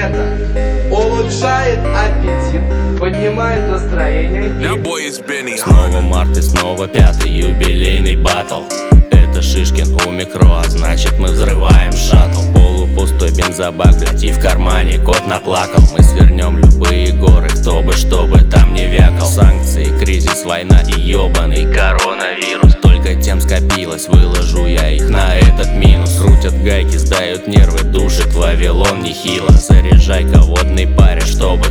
это улучшает аппетит, поднимает настроение. И... Снова март и снова пятый юбилейный батл. Это Шишкин у микро, а значит мы взрываем шаттл. Полупустой бензобак, гляди в кармане, кот наплакал. Мы свернем любые горы, кто бы что там не вякал. Санкции, кризис, война и ёба тем скопилось, выложу я их на этот минус. Крутят гайки, сдают нервы, душит Вавилон нехило. Заряжай-ка водной паре, чтобы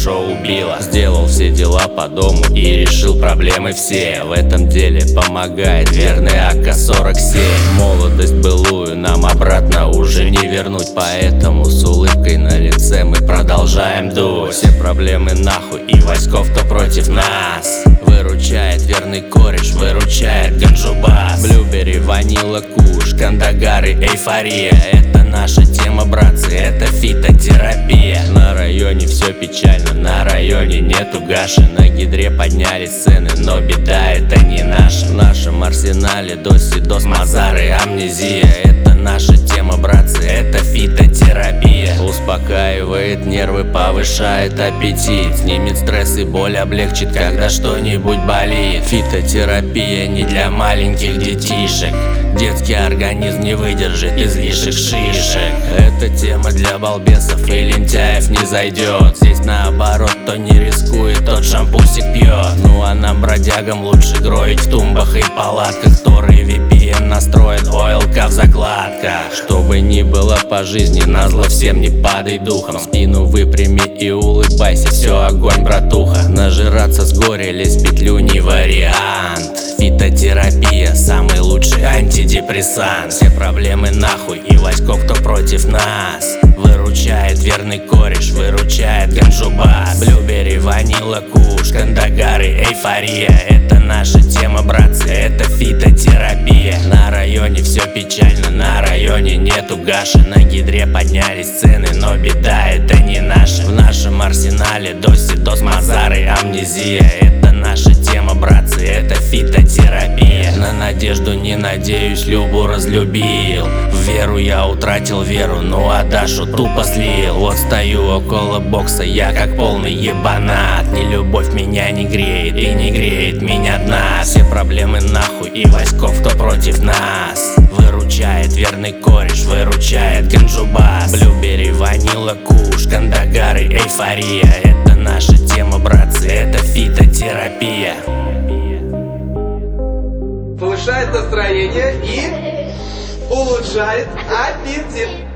хорошо убило Сделал все дела по дому и решил проблемы все. В этом деле помогает верный АК-47. Молодость былую нам обратно уже не вернуть. Поэтому с улыбкой на лице мы продолжаем дуть. Все проблемы нахуй и войсков-то против нас. Выручает верный кореш, выручает ганджубас. Блюбери, ванила, куш, кандагары, эйфория. Это наша тема, братцы, это фитотерапия. На районе все печально, на районе нету гаши. На гидре поднялись цены, но беда это не наша. В нашем арсенале досидос, мазары, амнезия. Это наша тема, братцы, это фитотерапия. Успокаивает нервы, повышает аппетит. Снимет стресс и боль, облегчит, когда что-нибудь болит. Фитотерапия не для маленьких детишек. Детский организм не выдержит излишек шишек Эта тема для балбесов и лентяев не зайдет. Здесь наоборот, кто не рискует, тот шампусик пьет. Ну а нам, бродягам, лучше гроить в тумбах и палатках Которые VPN настроен, ОЛК в закладках. Чтобы ни было по жизни, назло всем не падай духом. Спину выпрями и улыбайся, все огонь, братуха. Нажираться с горя, лезть в петлю антидепрессант Все проблемы нахуй и войсков, кто против нас. Выручает верный кореш, выручает ганджубас Блюбери, ванила, куш, кандагары, эйфория. Это наша тема, братцы, это фитотерапия. На районе все печально, на районе нету гаши. На гидре поднялись цены, но беда это не наша. В нашем арсенале досидос, мазары, амнезия. Это наша тема, братцы, это фитотерапия. На надежду не надеюсь, Любу разлюбил. В веру я утратил веру, ну а Дашу тупо слил. Вот стою около бокса, я как полный ебанат. Не любовь меня не греет и не греет меня дна. Все проблемы нахуй и войсков, кто против нас? Выручает верный кореш, выручает ганджубас Блюбери, ванила, куш, кандагары, эйфория. Это наша тема, братцы, это фитотерапия повышает настроение и улучшает аппетит.